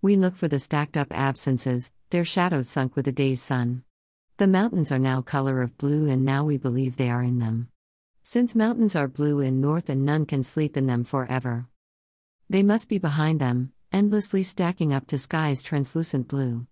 We look for the stacked up absences, their shadows sunk with the day's sun. The mountains are now color of blue, and now we believe they are in them. Since mountains are blue in north and none can sleep in them forever. They must be behind them, endlessly stacking up to skies translucent blue.